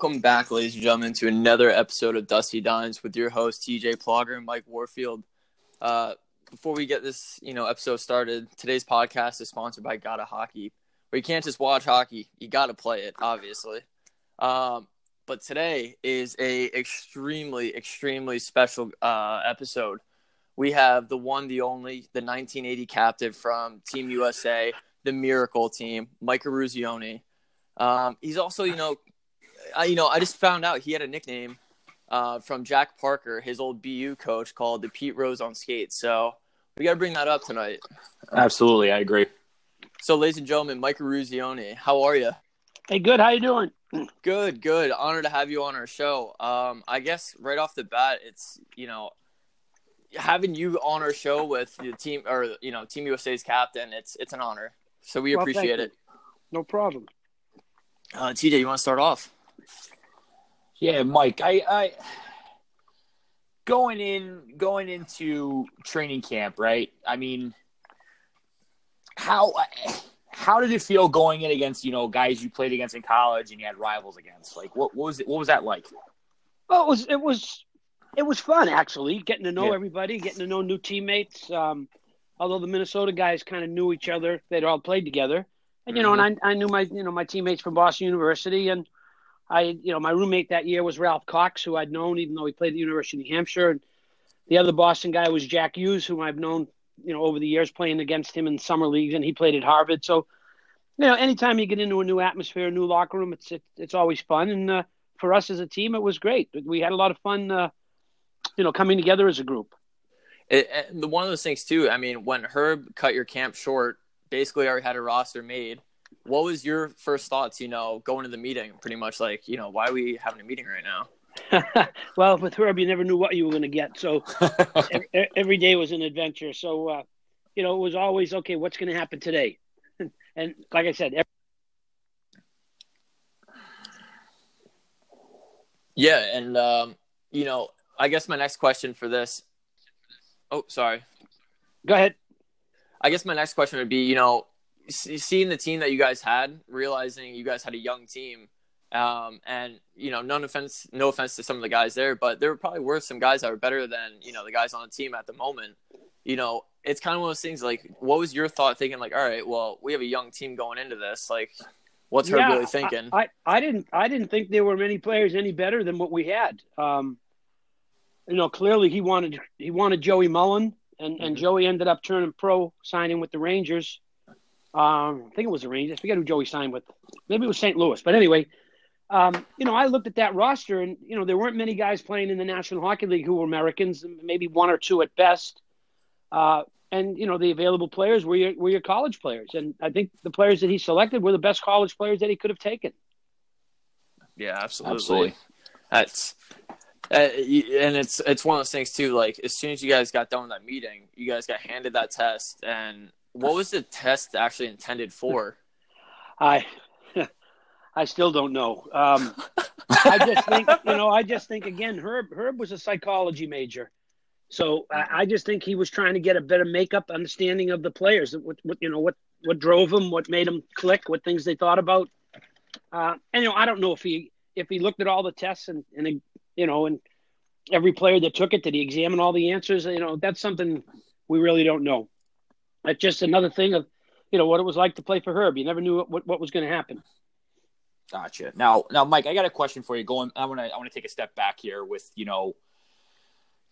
Welcome back, ladies and gentlemen, to another episode of Dusty Dimes with your host TJ Plogger and Mike Warfield. Uh, before we get this, you know, episode started, today's podcast is sponsored by Gotta Hockey, where you can't just watch hockey; you got to play it, obviously. Um, but today is a extremely, extremely special uh, episode. We have the one, the only, the 1980 captive from Team USA, the Miracle Team, Mike Eruzione. Um, he's also, you know, I, you know, I just found out he had a nickname uh, from Jack Parker, his old BU coach, called the Pete Rose on skates. So we got to bring that up tonight. Absolutely, I agree. So, ladies and gentlemen, Mike Eruzione, how are you? Hey, good. How you doing? Good, good. Honor to have you on our show. Um, I guess right off the bat, it's you know having you on our show with the team or you know Team USA's captain. It's it's an honor. So we Well, appreciate it. No problem. Uh, TJ, you want to start off? Yeah, Mike, I, I going in going into training camp, right? I mean, how how did it feel going in against you know guys you played against in college and you had rivals against? Like, what, what was it? What was that like? Well, it was it was it was fun actually, getting to know Yeah. everybody, getting to know new teammates. Um, although the Minnesota guys kind of knew each other, they'd all played together, and you know, and I, I knew my you know my teammates from Boston University, and I you know my roommate that year was Ralph Cox, who I'd known even though he played at the University of New Hampshire, and the other Boston guy was Jack Hughes, whom I've known you know over the years playing against him in summer leagues, and he played at Harvard, so. You know, anytime you get into a new atmosphere, a new locker room, it's it, it's always fun. And uh, for us as a team, it was great. We had a lot of fun, uh, you know, coming together as a group. It, one of those things too. I mean, when Herb cut your camp short, basically already had a roster made. What was your first thoughts? You know, going to the meeting, pretty much like, you know, why are we having a meeting right now? well, with Herb, you never knew what you were going to get. So every, every day was an adventure. So, uh, you know, it was always, okay, what's going to happen today? and like I said, every, Yeah, and um, you know, I guess my next question for this. Oh, sorry. go ahead. I guess my next question would be, you know, seeing the team that you guys had, realizing you guys had a young team, um, and you know, none offense, no offense to some of the guys there, but there probably were some guys that were better than you know the guys on the team at the moment. You know, it's kind of one of those things. Like, what was your thought thinking? Like, all right, well, we have a young team going into this. Like, what's her Yeah, really thinking? I, I, I didn't I didn't think there were many players any better than what we had. Um, you know, clearly he wanted he wanted Joey Mullen, and, and Mhm. Joey ended up turning pro, signing with the Rangers. Um, I think it was the Rangers. I forget who Joey signed with. Maybe it was St. Louis. But anyway, um, you know, I looked at that roster, and you know, there weren't many guys playing in the National Hockey League who were Americans. Maybe one or two at best. Uh, and you know, the available players were your were your college players, and I think the players that he selected were the best college players that he could have taken. yeah, absolutely. Absolutely. That's uh, and it's it's one of those things too. Like as soon as you guys got done with that meeting, you guys got handed that test. And what was the test actually intended for? I I still don't know. Um, I just think you know. I just think again, Herb Herb was a psychology major, so I, I just think he was trying to get a better makeup understanding of the players. What, what you know, what what drove them, what made them click, what things they thought about. Uh, and you know, I don't know if he if he looked at all the tests and and you know and every player that took it did he examine all the answers? You know, that's something we really don't know. That's just another thing of you know what it was like to play for Herb. You never knew what what was going to happen. Gotcha. Now, now, Mike, I got a question for you. Going, I want to, I want to take a step back here with you know,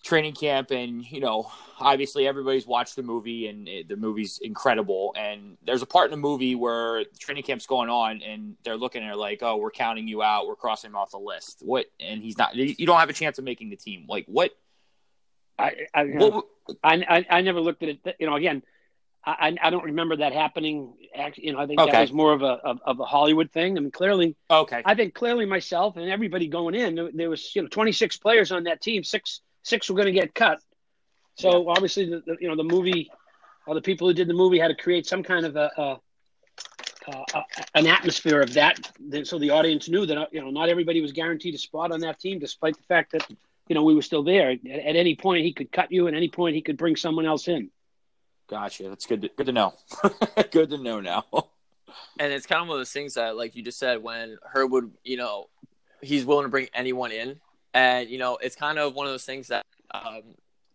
training camp, and you know, obviously everybody's watched the movie, and it, the movie's incredible. And there's a part in the movie where training camp's going on, and they're looking at her like, "Oh, we're counting you out. We're crossing him off the list." What? And he's not. You don't have a chance of making the team. Like what? I I, What? I, I, I never looked at it. You know, again, I, I don't remember that happening. Actually, you know, I think Okay. that was more of a of, of a Hollywood thing. I mean, clearly, Okay. I think clearly myself and everybody going in, there, was you know 26 players on that team. Six six were going to get cut. So obviously, the, the you know the movie, or the people who did the movie had to create some kind of a, a, a, a an atmosphere of that, so the audience knew that you know not everybody was guaranteed a spot on that team, despite the fact that you know we were still there. At, at any point, he could cut you. At any point, he could bring someone else in. Gotcha. That's good. To, good to know. good to know now. and it's kind of one of those things that, like you just said, when Herb would, you know, he's willing to bring anyone in, and you know it's kind of one of those things that um,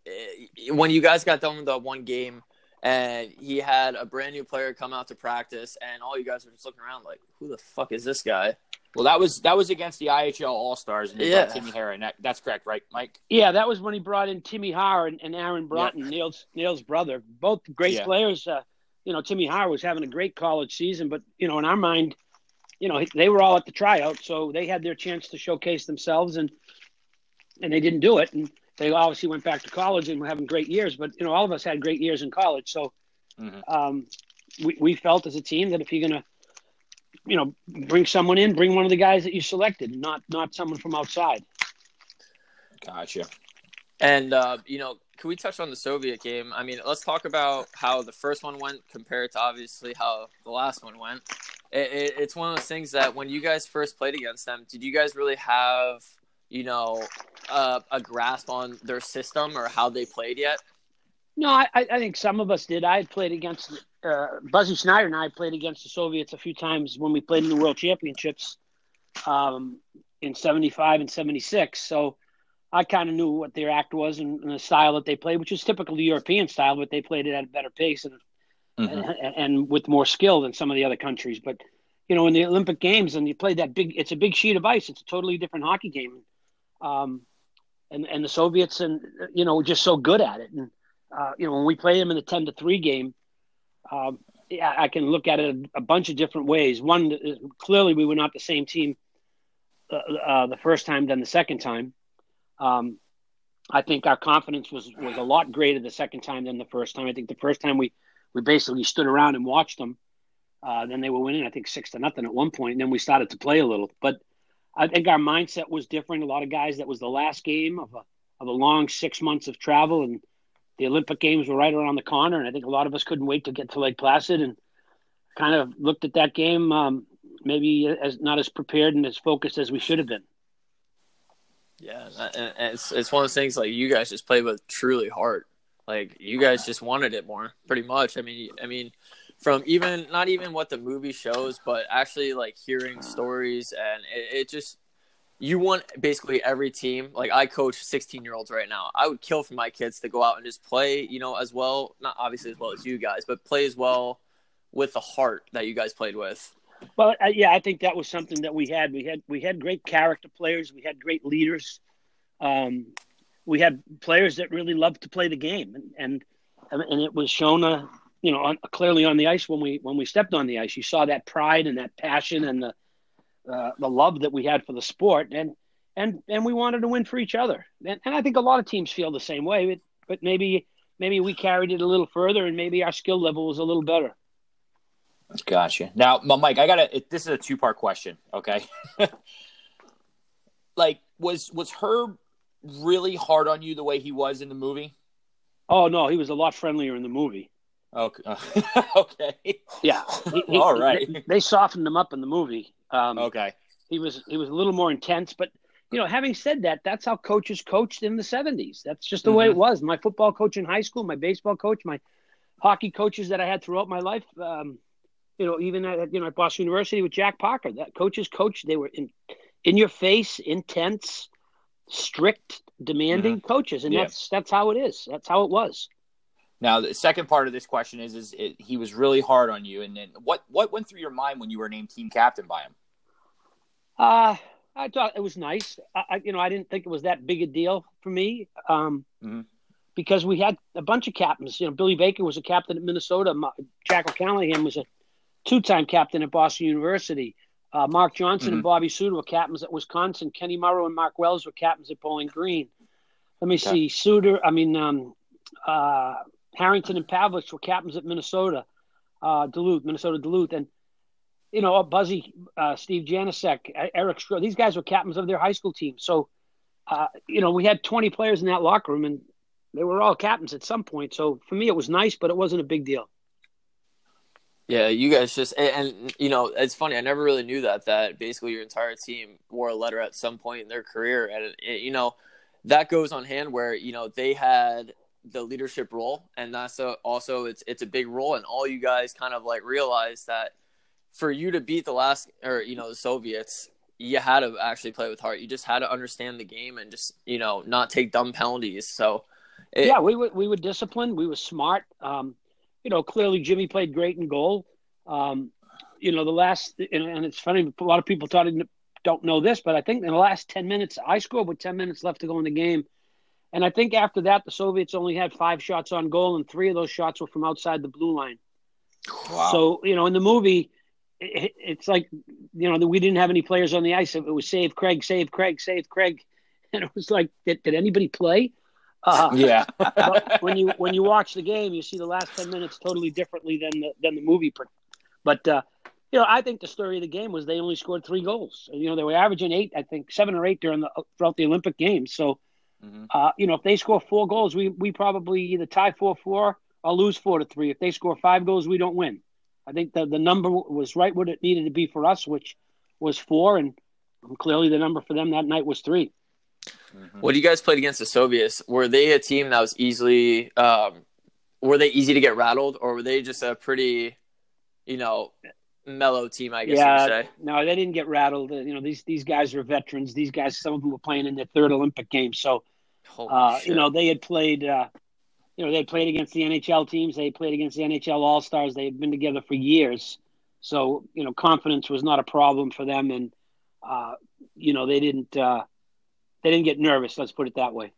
it, when you guys got done with the one game and he had a brand new player come out to practice, and all you guys were just looking around like, "Who the fuck is this guy?" Well, that was that was against the IHL All Stars, and yeah. Timmy Harrer, and that, that's correct, right, Mike? Yeah, that was when he brought in Timmy Harrer and, and Aaron Broten, yeah. Neal's Neal's brother, both great yeah. players. Uh, you know, Timmy Harrer was having a great college season, but you know, in our mind, you know, they were all at the tryout, so they had their chance to showcase themselves, and and they didn't do it, and they obviously went back to college and were having great years. But you know, all of us had great years in college, so mm-hmm. um, we we felt as a team that if you're gonna, you know, bring someone in, bring one of the guys that you selected, not not someone from outside. Gotcha. And uh, you know, can we touch on the Soviet game? I mean, let's talk about how the first one went compared to obviously how the last one went it, it, it's one of those things that when you guys first played against them, did you guys really have you know uh, a grasp on their system or how they played yet? No, I, I think some of us did. I had played against uh, Buzzy Schneider and I played against the Soviets a few times when we played in the World Championships um, in '75 and '76. So I kind of knew what their act was and, and, the style that they played, which is typical the European style, but they played it at a better pace and mm-hmm. and, and, with more skill than some of the other countries. But you know, in the Olympic Games, and you play that big, it's a big sheet of ice. It's a totally different hockey game. Um, and and the Soviets and you know just so good at it. And uh, you know when we play them in the ten to three game, um, yeah, I can look at it a, a, bunch of different ways. One, clearly we were not the same team uh, uh, the first time than the second time. Um, I think our confidence was was a lot greater the second time than the first time. I think the first time we we basically stood around and watched them. Uh, then they were winning, I think six to nothing at one point, and then we started to play a little. But I think our mindset was different. A lot of guys that was the last game of a of a long six months of travel, and the Olympic Games were right around the corner, and I think a lot of us couldn't wait to get to Lake Placid and kind of looked at that game um, maybe as not as prepared and as focused as we should have been. Yeah, and it's it's one of those things like you guys just played with truly heart. Like you guys just wanted it more, pretty much. I mean, I mean, from even not even what the movie shows, but actually like hearing stories, and it, it just you want basically every team. Like I coach 16 year olds right now. I would kill for my kids to go out and just play, you know, as well, not obviously as well as you guys, but play as well with the heart that you guys played with. Well, yeah, I think that was something that we had. We had we had great character players. We had great leaders. Um, we had players that really loved to play the game, and and, and it was shown, uh, you know, on, clearly on the ice when we when we stepped on the ice. You saw that pride and that passion and the uh, the love that we had for the sport, and and and we wanted to win for each other. And, and I think a lot of teams feel the same way, but, but maybe maybe we carried it a little further, and maybe our skill level was a little better. Gotcha. Now, Mike, I got to. This is a two part question. Okay. like, was was Herb really hard on you the way he was in the movie? Oh no, he was a lot friendlier in the movie. Okay. okay. Yeah. He, he, All right. They, they, softened him up in the movie. Um, okay. He was he was a little more intense, but you know, having said that, that's how coaches coached in the '70s. That's just the mm-hmm. way it was. My football coach in high school, my baseball coach, my hockey coaches that I had throughout my life. Um, you know, even at you know at Boston University with Jack Parker, that coaches coached. They were in in your face, intense strict, demanding mm-hmm. coaches, and yeah. that's that's how it is. That's how it was. Now, the second part of this question is: is it, he was really hard on you, and then what what went through your mind when you were named team captain by him? Uh I thought it was nice. I, I you know I didn't think it was that big a deal for me, um, mm-hmm. because we had a bunch of captains. You know, Billy Baker was a captain at Minnesota. Jack O'Callahan was a two-time captain at Boston University. Uh, Mark Johnson mm-hmm. and Bobby Suter were captains at Wisconsin. Kenny Morrow and Mark Wells were captains at Bowling Green. Let me okay. see. Suter, I mean, um, uh, Harrington and Pavelich were captains at Minnesota, uh, Duluth, Minnesota Duluth. And, you know, Buzzy, uh, Steve Janaszak, Eric Stroh, these guys were captains of their high school team. So, uh, you know, we had 20 players in that locker room and they were all captains at some point. So for me, it was nice, but it wasn't a big deal. Yeah, you guys just and, and, you know it's funny. I never really knew that that basically your entire team wore a letter at some point in their career, and it, it, you know that goes on hand where you know they had the leadership role, and that's a, also it's it's a big role, and all you guys kind of like realize that for you to beat the last or you know the Soviets, you had to actually play with heart. You just had to understand the game and just you know not take dumb penalties. So it, yeah, we were we were disciplined. We were smart. Um, you know, clearly Jimmy played great in goal. Um, you know, the last and, and, it's funny. A lot of people thought don't know this, but I think in the last ten minutes, I scored with ten minutes left to go in the game. And I think after that, the Soviets only had five shots on goal, and three of those shots were from outside the blue line. Wow. So, you know, in the movie, it, it's like, you know, that we didn't have any players on the ice. It was save Craig, save Craig, save Craig. And it was like, did, did anybody play? Uh, yeah. when you when you watch the game, you see the last ten minutes totally differently than the than the movie. But uh, you know, I think the story of the game was they only scored three goals. You know, they were averaging eight, I think seven or eight during the throughout the Olympic Games. So Mm-hmm. Uh, you know, if they score four goals, we we probably either tie four four or lose four to three. If they score five goals, we don't win. I think the the number was right what it needed to be for us, which was four, and clearly the number for them that night was 3 mm-hmm. When you guys played against the Soviets, were they a team that was easily um, were they easy to get rattled, or were they just a pretty, you know, mellow team? I guess yeah, no, they didn't get rattled. You know, these these guys are veterans. These guys, some of them were playing in their third Olympic game, so uh, you know, they had played. Uh, you know, they played against the NHL teams. They played against the NHL All Stars. They had been together for years, so you know, confidence was not a problem for them, and uh, you know, they didn't. Uh, they didn't get nervous. Let's put it that way.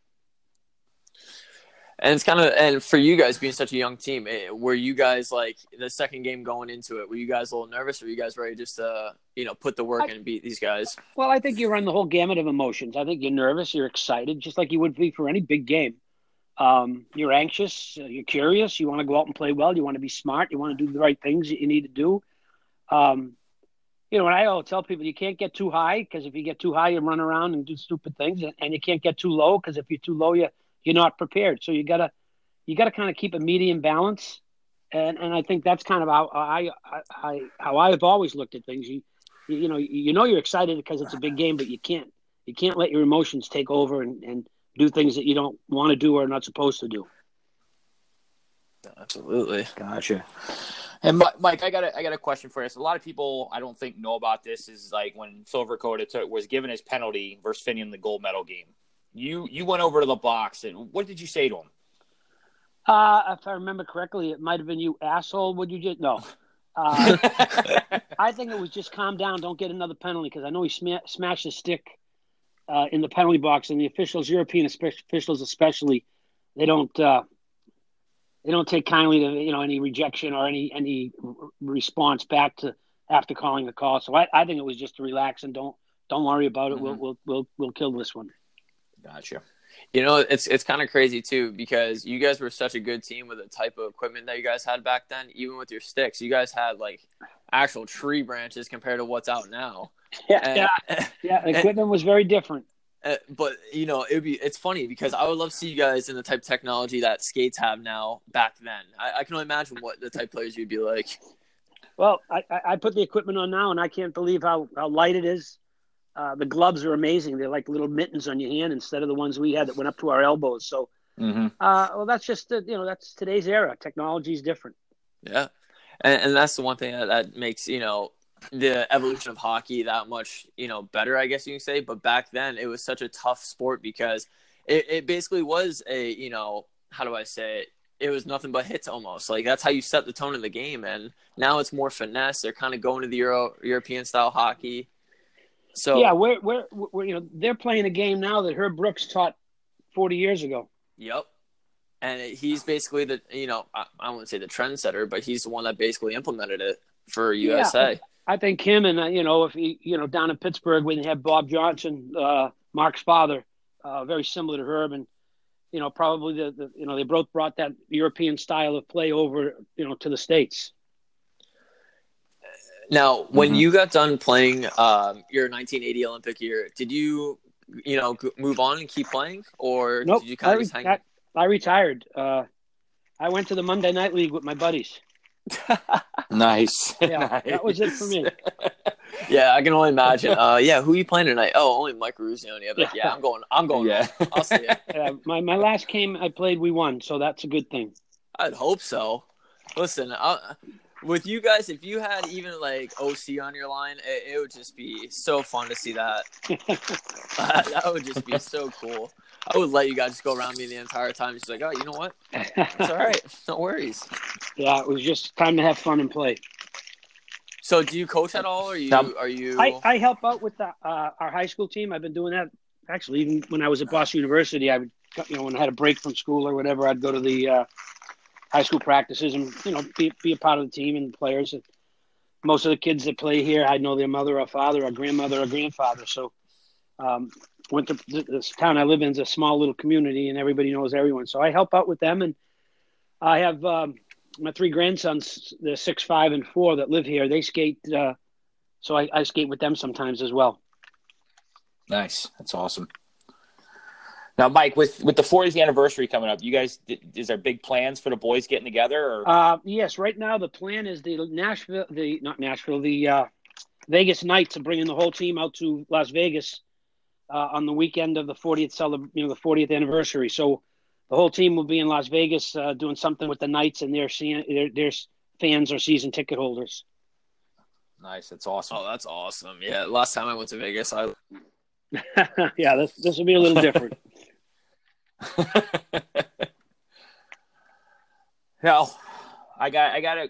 And it's kind of and for you guys being such a young team, eh, were you guys like the second game going into it? Were you guys a little nervous? Or were you guys ready just to you know put the work I, in and beat these guys? Well, I think you run the whole gamut of emotions. I think you're nervous, you're excited, just like you would be for any big game. Um, you're anxious, uh, you're curious, you want to go out and play well, you want to be smart, you want to do the right things that you need to do. Um, you know, and I always tell people you can't get too high because if you get too high, you run around and do stupid things, and, you can't get too low because if you're too low, you you're not prepared. So you gotta you gotta kind of keep a medium balance, and and I think that's kind of how I, I, I, how I've always looked at things. You you know you know you're excited because it's a big game, but you can't you can't let your emotions take over and, and do things that you don't want to do or not supposed to do. Absolutely, gotcha. And Mike, I got a, I got a question for you. So a lot of people I don't think know about this is like when Phil Verchota was given his penalty versus Finney in the gold medal game you you went over to the box and what did you say to him? Uh, if I remember correctly, it might have been you asshole. Would you just no? Uh, I think it was just calm down, don't get another penalty because I know he sma- smashed his stick uh, in the penalty box, and the officials, European officials especially, they don't uh, they don't take kindly to you know any rejection or any any response back to after calling the call. So I, I think it was just to relax and don't don't worry about it. Mm-hmm. We'll we'll we'll we'll kill this one. Gotcha. You know, it's it's kind of crazy too because you guys were such a good team with the type of equipment that you guys had back then. Even with your sticks, you guys had like actual tree branches compared to what's out now. Yeah, and, yeah, yeah. Equipment and, was very different. Uh, but you know, it'd be it's funny because I would love to see you guys in the type of technology that skates have now. Back then, I, I can only imagine what the type players you'd be like. Well, I, I put the equipment on now, and I can't believe how, how light it is. Uh, the gloves are amazing. They're like little mittens on your hand instead of the ones we had that went up to our elbows. So, mm-hmm. uh, well, that's just uh, you know that's today's era. Technology is different. Yeah, and, and that's the one thing that, that makes you know the evolution of hockey that much you know better, I guess you can say. But back then, it was such a tough sport because it, it basically was a you know how do I say it? It was nothing but hits almost. Like that's how you set the tone of the game. And now it's more finesse. They're kind of going to the Euro European style hockey so yeah, we're, we're, we're you know they're playing a game now that Herb Brooks taught forty years ago. Yep, and he's basically the you know I, I wouldn't say the trendsetter, but he's the one that basically implemented it for USA. Yeah, I think him and uh, you know if he you know down in Pittsburgh when they had Bob Johnson, uh, Mark's father, uh, very similar to Herb, and you know probably the, the you know they both brought that European style of play over you know to the states. Now, when mm-hmm. you got done playing um, your 1980 Olympic year, did you, you know, move on and keep playing, or nope, did you kind of re- just hang? I, I retired. Uh, I went to the Monday Night League with my buddies. Nice. Yeah, nice. that was it for me. yeah, I can only imagine. Uh, yeah, who are you playing tonight? Oh, only Mike Eruzione. I'm like, yeah, I'm going. I'm going. Yeah, I'll see you. Yeah, my my last game I played, we won, so that's a good thing. I'd hope so. Listen, I, with you guys, if you had even like OC on your line, it, it would just be so fun to see that. Uh, that would just be so cool. I would let you guys just go around me the entire time. Just like, oh, you know what? It's all right. No worries. Yeah, it was just time to have fun and play. So, do you coach at all? Or are you? Are you? I, I help out with the, uh, our high school team. I've been doing that actually even when I was at Boston University. I would, you know, when I had a break from school or whatever, I'd go to the uh, high school practices and you know be be a part of the team and the players. Most of the kids that play here, I know their mother or father or grandmother or grandfather. So, um, went to this town I live in is a small little community and everybody knows everyone. So I help out with them and I have um, my three grandsons, they're six, five, and four that live here. They skate, uh, so I, I skate with them sometimes as well. Nice. That's awesome. Now, Mike, with with the 40th anniversary coming up, you guys, is there big plans for the boys getting together? Or Uh, yes, right now the plan is the Nashville, the not Nashville, the uh, Vegas Knights are bringing the whole team out to Las Vegas uh, on the weekend of the 40th celeb- you know, the 40th anniversary. So the whole team will be in Las Vegas uh, doing something with the Knights and their seeing their, their fans or season ticket holders. nice. That's awesome. Oh, that's awesome. Yeah. Last time I went to Vegas, I yeah, this this will be a little different. now, I got I got a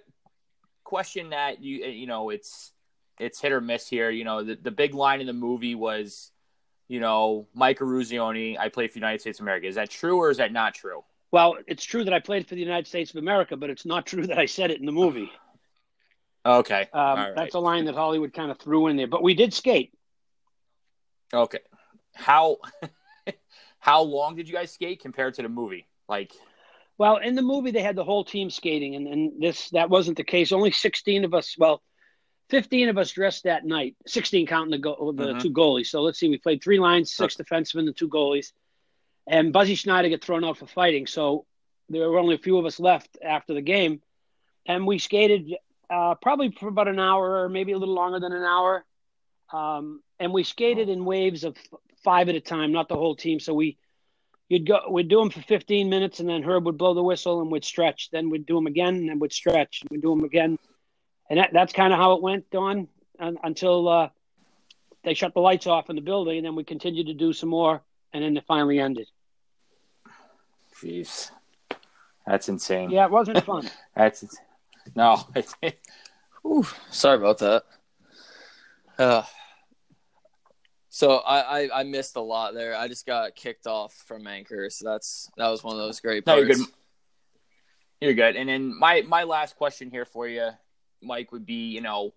question that you you know it's it's hit or miss here. You know, the the big line in the movie was, you know, Mike Eruzione, I play for the United States of America. Is that true or is that not true? well, it's true that I played for the United States of America, but it's not true that I said it in the movie. Okay. Um, right. That's a line that Hollywood kind of threw in there, but we did skate. Okay. How how long did you guys skate compared to the movie? Like Well, in the movie, they had the whole team skating, and, and this that wasn't the case. Only 16 of us, well, 15 of us dressed that night. 16 counting the go- the Mhm. two goalies. So let's see, we played three lines, six defensemen, and two goalies. And Buzzy Schneider got thrown out for fighting, so there were only a few of us left after the game, and we skated uh, probably for about an hour, or maybe a little longer than an hour. Um, and we skated in waves of f- five at a time, not the whole team. So we you'd go we'd do them for 15 minutes and then herb would blow the whistle and we'd stretch then we'd do them again and then we'd stretch and we'd do them again and that, that's kind of how it went don un, until uh, they shut the lights off in the building and then we continued to do some more and then it finally ended jeez. That's insane. yeah it wasn't fun That's no. It's, Ooh, sorry about that. Uh, so I, I I missed a lot there. I just got kicked off from Anchor, so that's that was one of those great No, parts. you're good. You're good. And then my my last question here for you, Mike, would be you know,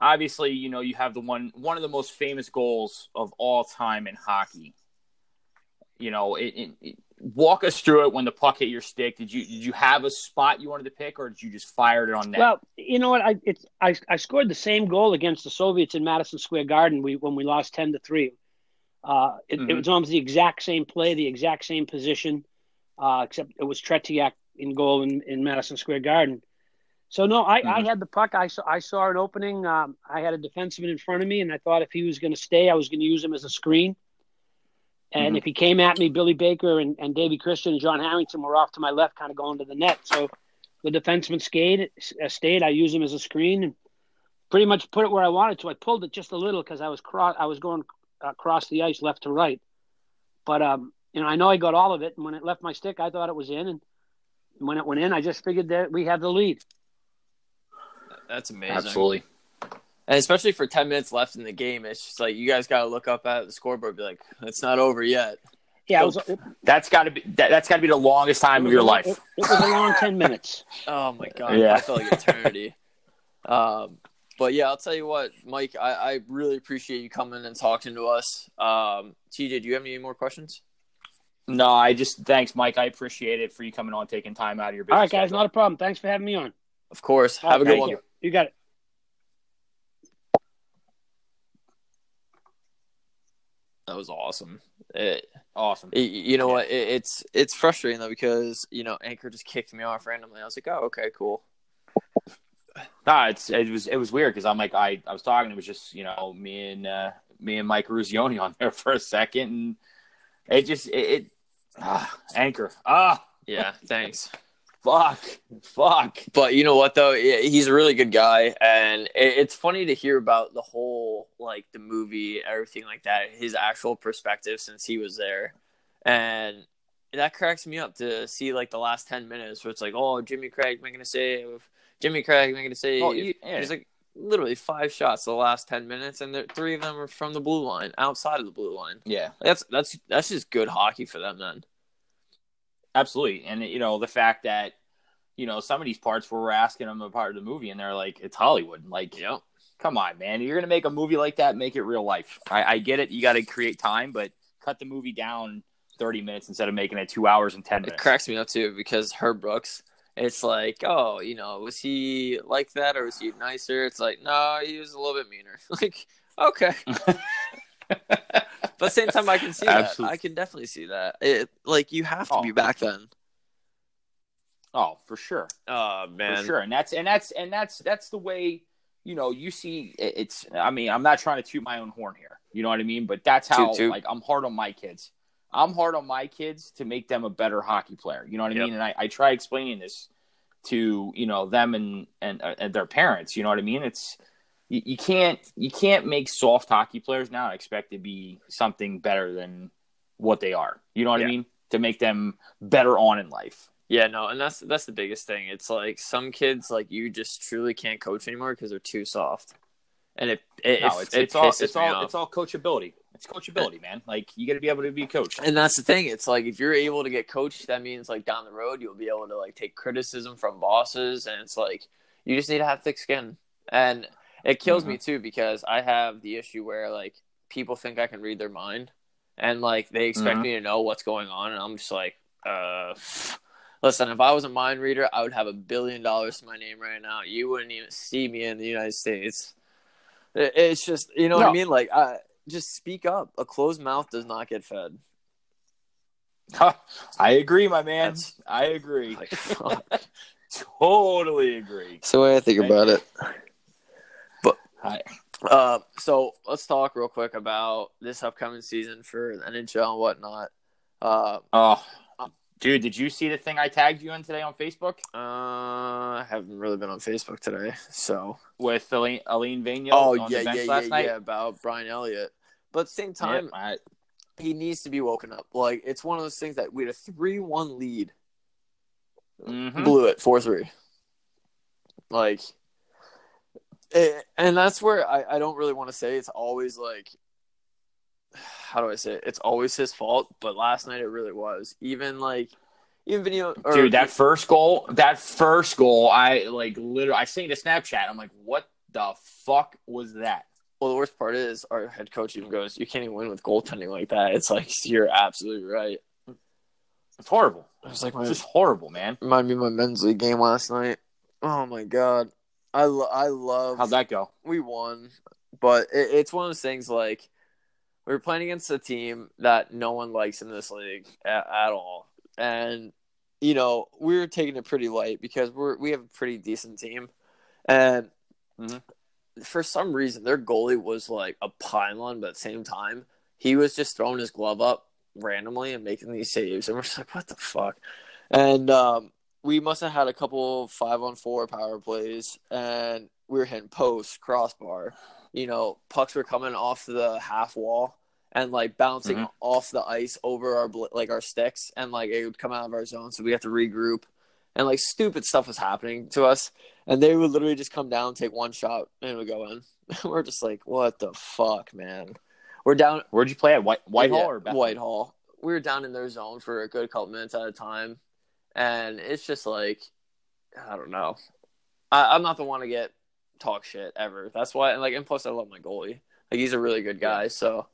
obviously you know you have the one one of the most famous goals of all time in hockey. You know, it, it, it- walk us through it when the puck hit your stick. Did you did you have a spot you wanted to pick, or did you just fire it on net? well you know what i it's I, I scored the same goal against the soviets in madison square garden we when we lost 10 to 3 uh, it, it Mhm. was almost the exact same play the exact same position uh, except it was Tretiak in goal in, in Madison Square Garden. So no, I, I Mhm. had the puck. I saw I saw an opening. Um, I had a defenseman in front of me, and I thought if he was going to stay, I was going to use him as a screen. And Mhm. if he came at me, Billy Baker and, and Davey Christian and John Harrington were off to my left, kind of going to the net. So the defenseman stayed. Uh, stayed. I used him as a screen and pretty much put it where I wanted to. I pulled it just a little because I was cross. I was going across the ice, left to right. But um, you know, I know I got all of it, and when it left my stick, I thought it was in, and when it went in, I just figured that we had the lead. That's amazing. Absolutely. And especially for 10 minutes left in the game, it's just like you guys got to look up at the scoreboard and be like, it's not over yet. Yeah, it was. It, That's got to be that, that's got to be the longest time it of your was- life. It, it was a long ten minutes. Oh my God. Yeah. I felt like eternity. um, but yeah, I'll tell you what, Mike, I, I really appreciate you coming and talking to us. Um, TJ, do you have any more questions? No, I just thanks, Mike. I appreciate it for you coming on, taking time out of your business. All right, guys, not a problem. Thanks for having me on. Of course. Have a good one. You. You got it. That was awesome. It, awesome. it- you know what? It, it's it's frustrating though because you know Anchor just kicked me off randomly. I was like, oh, okay, cool. Nah, it's it was it was weird because I'm like I I was talking. It was just you know me and uh, me and Mike Eruzione on there for a second, and it just it, it ah, anchor ah Yeah, thanks. Fuck, fuck. But you know what though, he's a really good guy, and it's funny to hear about the whole like the movie, everything like that, his actual perspective since he was there, and that cracks me up to see like the last ten minutes where it's like, oh, Jimmy Craig making a save, Jimmy Craig making a save. Oh, yeah. There's like literally five shots the last ten minutes, and three of them are from the blue line, outside of the blue line. Yeah, that's that's that's just good hockey for them then. Absolutely, and you know the fact that you know some of these parts where we're asking them a part of the movie, and they're like, "It's Hollywood." Like, yep. come on, man, you're gonna make a movie like that, make it real life. I, I get it, you got to create time, but cut the movie down thirty minutes instead of making it two hours and ten minutes. It cracks me up too because Herb Brooks. It's like, oh, you know, was he like that or was he nicer? It's like, no, he was a little bit meaner. like, okay. but at the same time, I can see Absolutely. that. I can definitely see that. It like you have to oh. be back then. Oh, for sure. Oh man, for sure. And that's and that's and that's that's the way you know you see. It's. I mean, I'm not trying to toot my own horn here. You know what I mean? But that's how toot, toot. like I'm hard on my kids. I'm hard on my kids to make them a better hockey player. You know what I yep. mean? And I, I try explaining this to you know them and and, uh, and their parents. You know what I mean? It's you, you can't you can't make soft hockey players now expect to be something better than what they are. You know what yeah. I mean? To make them better on in life. Yeah, no, and that's that's the biggest thing. It's like some kids like you just truly can't coach anymore because they're too soft, and it it, no, it's, it it's all it's all off. it's all coachability. It's coachability, man. Like you got to be able to be coached. And that's the thing. It's like if you're able to get coached, that means like down the road you'll be able to like take criticism from bosses, and it's like you just need to have thick skin. And it kills mm-hmm. me too because I have the issue where like people think I can read their mind, and like they expect mm-hmm. me to know what's going on, and I'm just like, uh. Listen, if I was a mind reader, I would have a billion dollars to my name right now. You wouldn't even see me in the United States. It's just, you know no. what I mean? Like, I, just speak up. A closed mouth does not get fed. I agree, my man. That's, I agree. Like, totally agree. That's the way I think about it. Hi. Uh, so let's talk real quick about this upcoming season for the NHL and whatnot. Uh, oh, dude, did you see the thing I tagged you in today on Facebook? Uh, I haven't really been on Facebook today, so with Alain, Alain Vigneault. Oh yeah, yeah, yeah, yeah, about Brian Elliott. But at the same time, yeah, I, he needs to be woken up. Like it's one of those things that we had a three-one lead, mm-hmm. blew it four-three. Like, it, and that's where I, I don't really want to say it's always like, how do I say it? It's always his fault. But last night it really was. Even like even video or, dude that first goal that first goal i like literally i seen the snapchat i'm like what the fuck was that well, the worst part is our head coach even goes, "You can't even win with goaltending like that." It's like you're absolutely right. It's horrible. It was like my, it's just horrible, man. Remind me of my men's league game last night. Oh my god, I lo- I love. How'd that go? We won, but it, it's one of those things like we were playing against a team that no one likes in this league at, at all, and you know we were taking it pretty light because we're we have a pretty decent team, and. Mm-hmm for some reason their goalie was like a pylon, but at the same time he was just throwing his glove up randomly and making these saves, and we're just like, what the fuck? And um, we must have had a couple five on four power plays, and we were hitting post crossbar. You know, pucks were coming off the half wall and like bouncing mm-hmm. off the ice over our like our sticks, and like it would come out of our zone, so we have to regroup and like stupid stuff was happening to us, and they would literally just come down, take one shot, and it would go in. We're just like, what the fuck, man? We're down. Where'd you play at White Whitehall yeah, or? Whitehall? We were down in their zone for a good couple minutes at a time, and it's just like, I don't know. I, am not the one to get talk shit ever. That's why, and like, and plus, I love my goalie. Like, he's a really good guy. So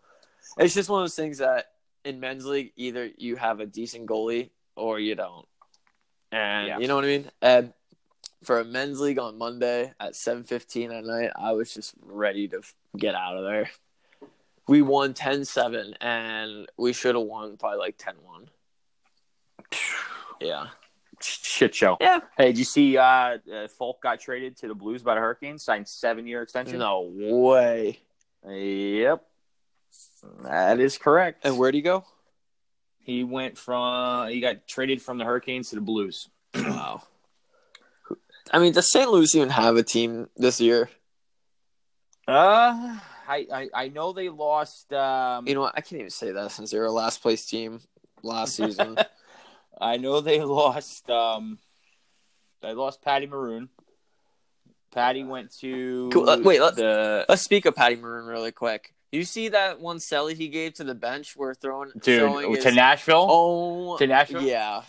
it's just one of those things that in men's league, either you have a decent goalie or you don't. And yeah. you know what I mean? And for a men's league on Monday at 7:15 at night, I was just ready to get out of there. We won 10-7 and we should have won by like 10-1. Yeah. Shit show. Yeah. Hey, did you see uh, uh Faulk got traded to the Blues by the Hurricanes, signed 7-year extension? No way. Yep. That is correct. And where'd he go? He went from he got traded from the Hurricanes to the Blues. wow. I mean, does St. Louis even have a team this year? Uh, I, I I know they lost. Um, You know what? I can't even say that since they were a last place team last season. I know they lost. Um, they lost Patty Maroon. Patty went to Cool, uh, wait, let- the Let's speak of Patty Maroon really quick. You see that one celly he gave to the bench? We're throwing dude to Nashville. Oh, To Nashville? Yeah,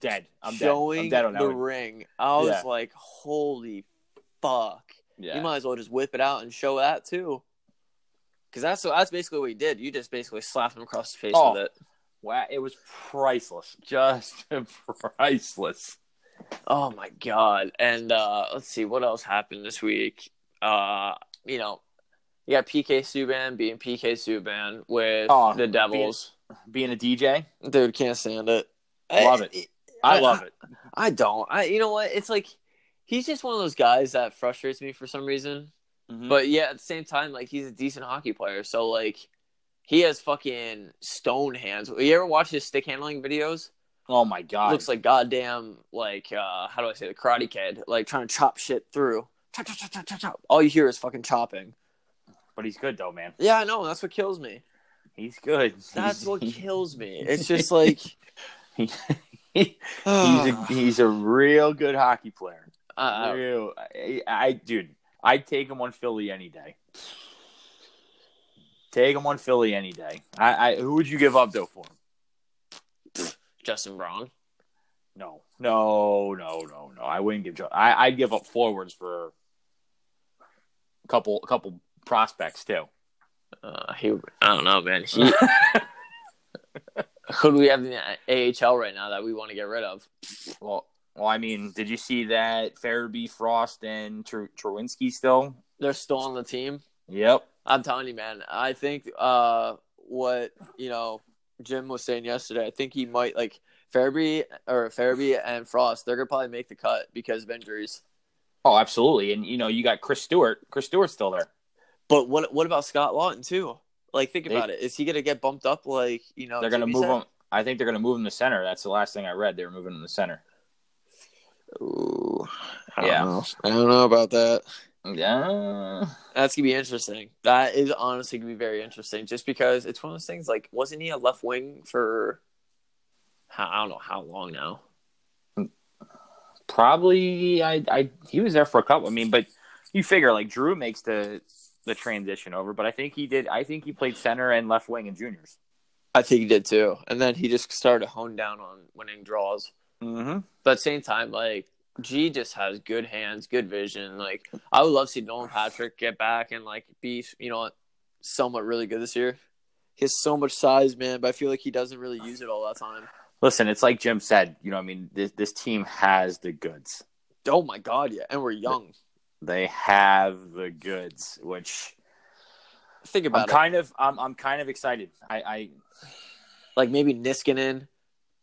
dead. I'm showing dead. I'm dead on that the one. ring. I was Yeah. like, holy fuck! Yeah. You might as well just whip it out and show that too. Because that's so that's basically what he did. You just basically slapped him across the face Oh. with it. Wow, it was priceless. Just priceless. Oh my god! And uh, let's see what else happened this week. Uh, you know, you got PK Subban being PK Subban with Oh, the Devils. Being a DJ, Dude, can't stand it. I love it. I love it. I don't. I you know what? It's like he's just one of those guys that frustrates me for some reason. Mhm. But yeah, at the same time, like he's a decent hockey player. So like he has fucking stone hands. You ever watch his stick handling videos? oh my god, looks like goddamn like uh how do I say the Karate Kid, like trying to chop shit through. Chop, chop, chop, chop, chop, chop. All you hear is fucking chopping. but he's good though, man. Yeah, I know. That's what kills me. He's good. That's what kills me. It's just like he- he's a he's a real good hockey player. I- I- real, I, I dude, I'd take him on Philly any day. Take him on Philly any day. I, I who would you give up though for him? Justin Braun. No, no, no, no, no. I wouldn't give. I I'd give up forwards for a couple, a couple prospects too. Uh, he, I don't know, man. He, who do we have in the AHL right now that we want to get rid of? Well, well, I mean, did you see that Farabee, Frost, and Tr- still? They're still on the team. Yep. I'm telling you, man. I think uh, what you know Jim was saying yesterday. I think he might like Farabee or Farabee and Frost. They're gonna probably make the cut because of injuries. Oh, absolutely. And you know, you got Chris Stewart. Chris Stewart's still there. But what what about Scott Laughton too? Like, think They- about it. Is he gonna get bumped up? Like, you know, They're going to Jimmy move said? him. I think they're going to move him to center. That's the last thing I read. They were moving him to center. Ooh, I don't Yeah. know. I don't know about that. Yeah. That's gonna be interesting. That is honestly gonna be very interesting, just because it's one of those things. Like, wasn't he a left wing for? How, I don't know how long now. Probably. I. I. He was there for a couple. I mean, but you figure like Drew makes the the transition over, but I think he did. I think he played center and left wing in juniors. I think he did too, and then he just started to hone down on winning draws. Mm-hmm. But at the same time, like G just has good hands, good vision. Like I would love to see Nolan Patrick get back and like be, you know, somewhat really good this year. He has so much size, man, but I feel like he doesn't really use it all that time. Listen, it's like Jim said. You know, I mean, this this team has the goods. Oh my god, yeah, and we're young. They have the goods, which Think about. I'm it. kind of. I'm. I'm kind of excited. I. I Like maybe Niskanen,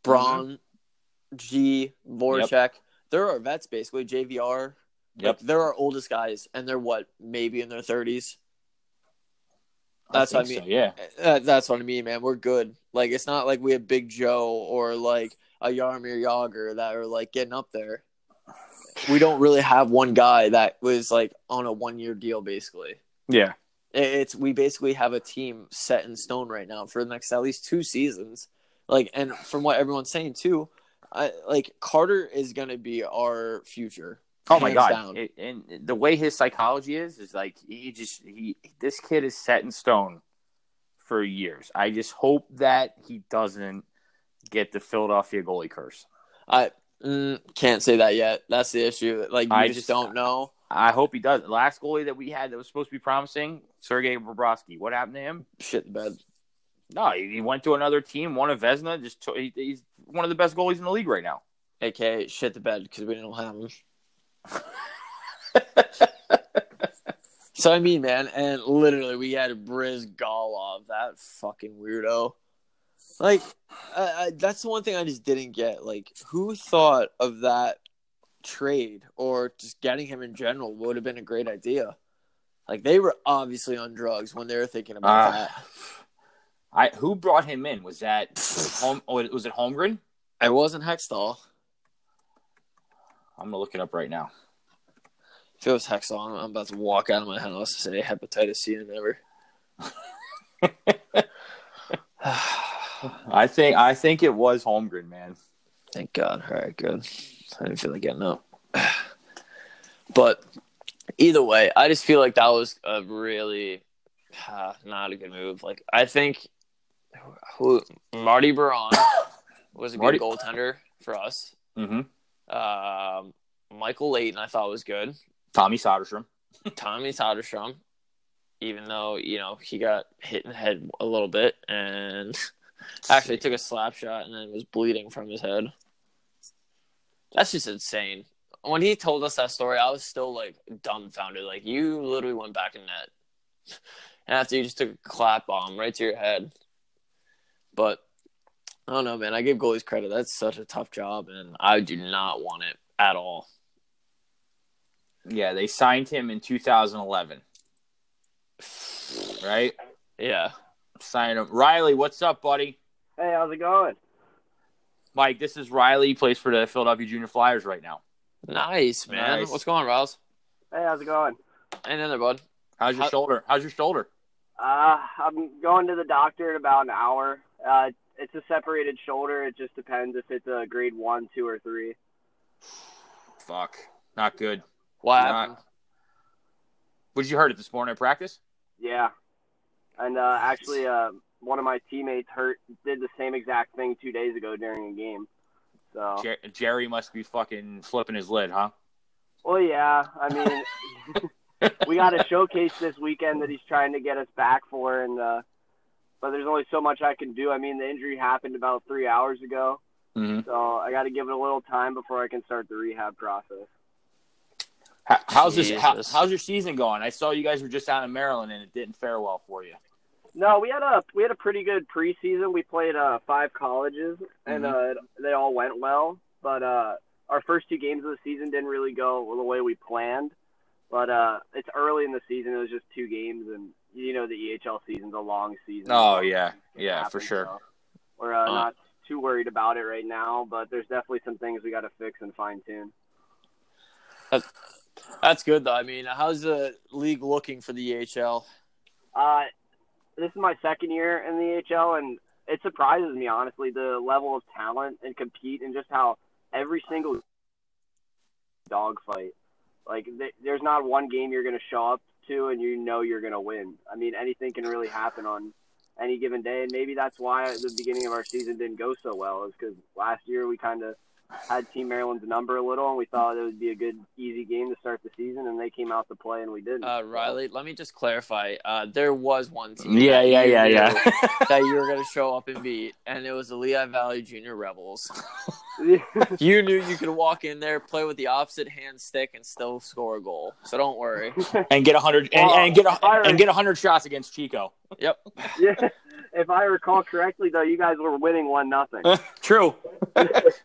Braun, mm-hmm. G, Voracek. There are vets basically. JVR. Yep. Like, they're our oldest guys, and they're what maybe in their thirties. I That's what I mean. so, yeah. Uh, that's what I mean, man. We're good. Like it's not like we have Big Joe or like a Jaromir Jagr that are like getting up there. We don't really have one guy that was like on a one year deal. Basically, Yeah. It's we basically have a team set in stone right now for the next at least two seasons. Like, and from what everyone's saying too, I like Carter is gonna be our future. Oh my god! It, and the way his psychology is is like he just he this kid is set in stone for years. I just hope that he doesn't get the Philadelphia goalie curse. I mm, can't say that yet. That's the issue. Like you I just, just- don't know. I hope he does. The last goalie that we had that was supposed to be promising, Sergei Bobrovsky. What happened to him? Shit the bed. No, he, he went to another team, won a Vezina. Just to, he, he's one of the best goalies in the league right now. aka shit the bed because we don't have him. so I mean, man, and literally we had Briz Golov, that fucking weirdo. Like, I, I, that's the one thing I just didn't get. Like, who thought of that trade or just getting him in general would have been a great idea? Like, they were obviously on drugs when they were thinking about Uh, that. I who brought him in? Was that home? oh, Was it Holmgren? It wasn't Hextall. I'm gonna look it up right now. If it was Hextall, I'm about to walk out of my house and say hepatitis C and never. I think I think it was Holmgren, man. Thank God. All right, good. I didn't feel like getting up. But either way, I just feel like that was a really uh, not a good move. Like I think who Marty Biron was a good goaltender for us. Mm-hmm. Um, Michael Leighton, I thought was good. Tommy Soderstrom. Tommy Soderstrom, even though you know he got hit in the head a little bit and actually took a slap shot and then was bleeding from his head. That's just insane. When he told us that story, I was still like dumbfounded. Like you literally went back in net, and after you just took a clap bomb right to your head. But I don't know, man. I give goalies credit. That's such a tough job, and I do not want it at all. Yeah, they signed him in 2011. Right? Yeah. Signed him. Riley, what's up, buddy? Hey, how's it going? Mike, this is Riley. He plays for the Philadelphia Junior Flyers right now. Nice, man. Nice. What's going on, Rouse? Hey, how's it going? Ain't in there, bud. How's your How- shoulder? How's your shoulder? Uh, I'm going to the doctor in about an hour. Uh, it's a separated shoulder. It just depends if it's a grade one, two, or three. Fuck. Not good. What Not- happened? Would you hurt it this morning at practice? Yeah, and uh, actually, uh, one of my teammates hurt did the same exact thing two days ago during a game. So, Jer- Jerry must be fucking flipping his lid, huh? well, yeah. I mean, we got a showcase this weekend that he's trying to get us back for, and uh, but there's only so much I can do. I mean, the injury happened about three hours ago. Mm-hmm. So I got to give it a little time before I can start the rehab process. how's this? How, how's your season going? I saw you guys were just out in Maryland and it didn't fare well for you. No, we had a we had a pretty good preseason. We played uh, five colleges, and uh, they all went well. But uh, our first two games of the season didn't really go the way we planned. But uh, it's early in the season. It was just two games, and you know the EHL season's a long season. Oh yeah, It yeah, for sure. so We're uh, Uh. not too worried about it right now, but there's definitely some things we got to fix and fine tune. That's good though. I mean, how's the league looking for the EHL? Uh, this is my second year in the EHL, and it surprises me honestly the level of talent and compete, and just how every single dogfight. Like, th- there's not one game you're going to show up and you know you're going to win. I mean, anything can really happen on any given day, and maybe that's why the beginning of our season didn't go so well, is because last year we kind of had Team Maryland's number a little, and we thought it would be a good, easy game to start the season, and they came out to play, and we didn't. Uh, Riley, let me just clarify. Uh, there was one team. Yeah, that yeah, yeah, yeah. that you were going to show up and beat, and it was the Lehigh Valley Junior Rebels. You knew you could walk in there, play with the opposite hand stick, and still score a goal. So don't worry. and get a hundred and, and get a and get a hundred shots against Chico. Yep. Yeah, if I recall correctly, though, you guys were winning one nothing, True,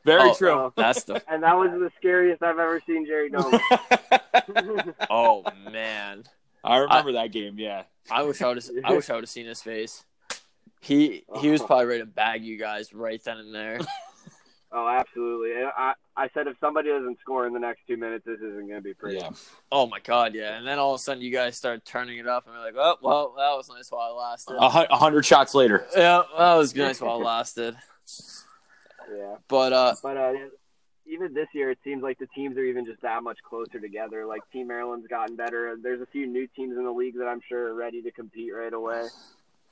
very Oh, true. Oh, that's the. and that was the scariest I've ever seen Jerry Dome. Oh man, I remember that game. Yeah, I wish I would. have I wish I would have seen his face. He he was oh. probably ready to bag you guys right then and there. Oh, absolutely. I I said if somebody doesn't score in the next two minutes, this isn't going to be pretty. yeah. Oh my god, yeah. And then all of a sudden, you guys start turning it up, and we're like, oh well, that was nice while it lasted. A a hundred shots later. Yeah, that was nice while it lasted. Yeah. But uh, But uh, even this year, it seems like the teams are even just that much closer together. Like Team Maryland's gotten better. There's a few new teams in the league that I'm sure are ready to compete right away.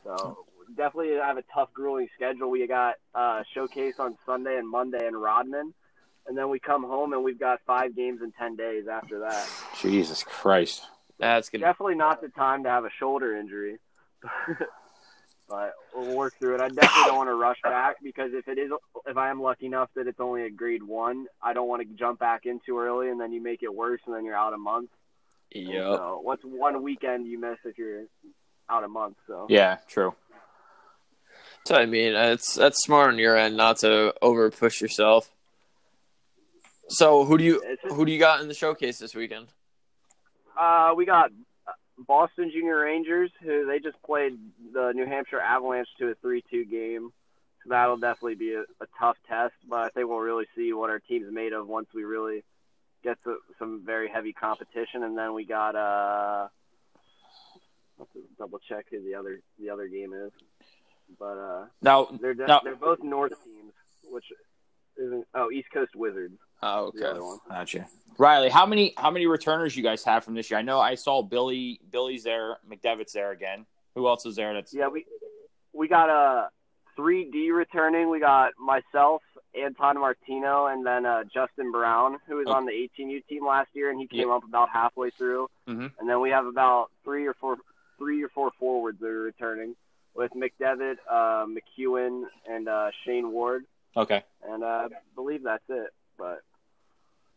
So definitely have a tough, grueling schedule. We got uh, showcase on Sunday and Monday in Rodman, and then we come home and we've got five games in ten days after that. Jesus Christ. that's gonna. Definitely not the time to have a shoulder injury. But we'll work through it. I definitely don't want to rush back because if it is, if I am lucky enough that it's only a grade one, I don't want to jump back in too early and then you make it worse and then you're out a month. Yeah. So what's one weekend you miss if you're out a month? So Yeah, true. So I mean, it's that's smart on your end not to over push yourself. So who do you who do you got in the showcase this weekend? uh, we got Boston Junior Rangers who they just played the New Hampshire Avalanche to a three-two game. So that'll definitely be a, a tough test, but I think we'll really see what our team's made of once we really get a, some very heavy competition, and then we got uh, let's double check who the other the other game is, but uh, Now, they're de- No. they're both North teams, which isn't oh East Coast Wizards Oh, okay. gotcha. Riley, how many how many returners you guys have from this year? I know I saw Billy Billy's there, McDevitt's there again. Who else is there? That's Yeah, we we got a 3D returning. We got myself, Anton Martino, and then uh, Justin Brown, who was Okay. on the 18U team last year, and he came up about halfway through. Mhm. And then we have about three or four three or four forwards that are returning with McDevitt, uh, McEwen, and uh, Shane Ward. okay. And uh, I believe that's it. But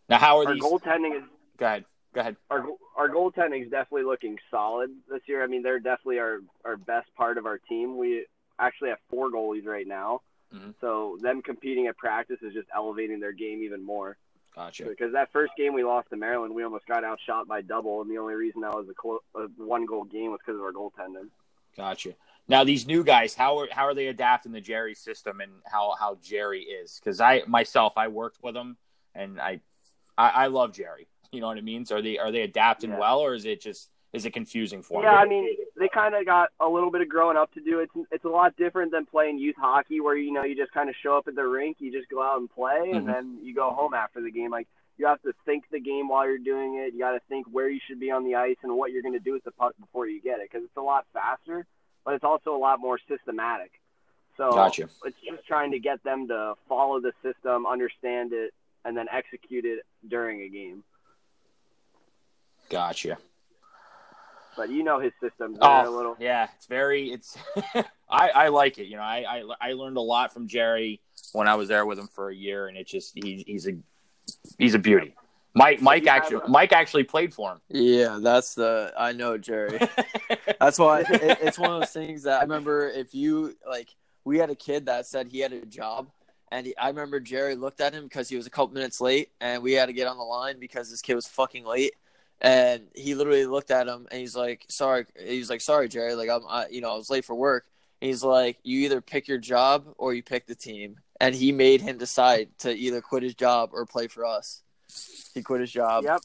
Now, how are our these? goaltending is Go ahead. Go ahead. our our goaltending is definitely looking solid this year. I mean, they're definitely our our best part of our team. We actually have four goalies right now, Mhm. so them competing at practice is just elevating their game even more. Gotcha. Because that first game we lost to Maryland, we almost got outshot by double, and the only reason that was a, clo- a one goal game was because of our goaltending. Gotcha. Now these new guys, how are how are they adapting the Jerry system and how how Jerry is? Because I myself I worked with him and I, I I love Jerry. You know what I mean? So are they are they adapting Yeah. well or is it just is it confusing for Yeah, them? Yeah, I mean, they kind of got a little bit of growing up to do. It's it's a lot different than playing youth hockey, where you know you just kind of show up at the rink, you just go out and play, Mhm. and then you go home after the game. Like you have to think the game while you're doing it. You got to think where you should be on the ice and what you're going to do with the puck before you get it, because it's a lot faster, but it's also a lot more systematic. So Gotcha. it's just trying to get them to follow the system, understand it, and then execute it during a game. Gotcha. But you know his system They're oh, a Oh, little. yeah, it's very it's. I I like it. You know, I, I I learned a lot from Jerry when I was there with him for a year, and it's just he's he's a he's a beauty. Mike Mike actually a- Mike actually played for him. Yeah, that's the I know Jerry. That's why it, it's one of those things that I remember. If you like, we had a kid that said he had a job, and he, I remember Jerry looked at him because he was a couple minutes late, and we had to get on the line because this kid was fucking late. And he literally looked at him, and he's like, "Sorry." He's like, "Sorry, Jerry. Like I'm, I, you know, I was late for work." And he's like, "You either pick your job or you pick the team." And he made him decide to either quit his job or play for us. He quit his job. Yep.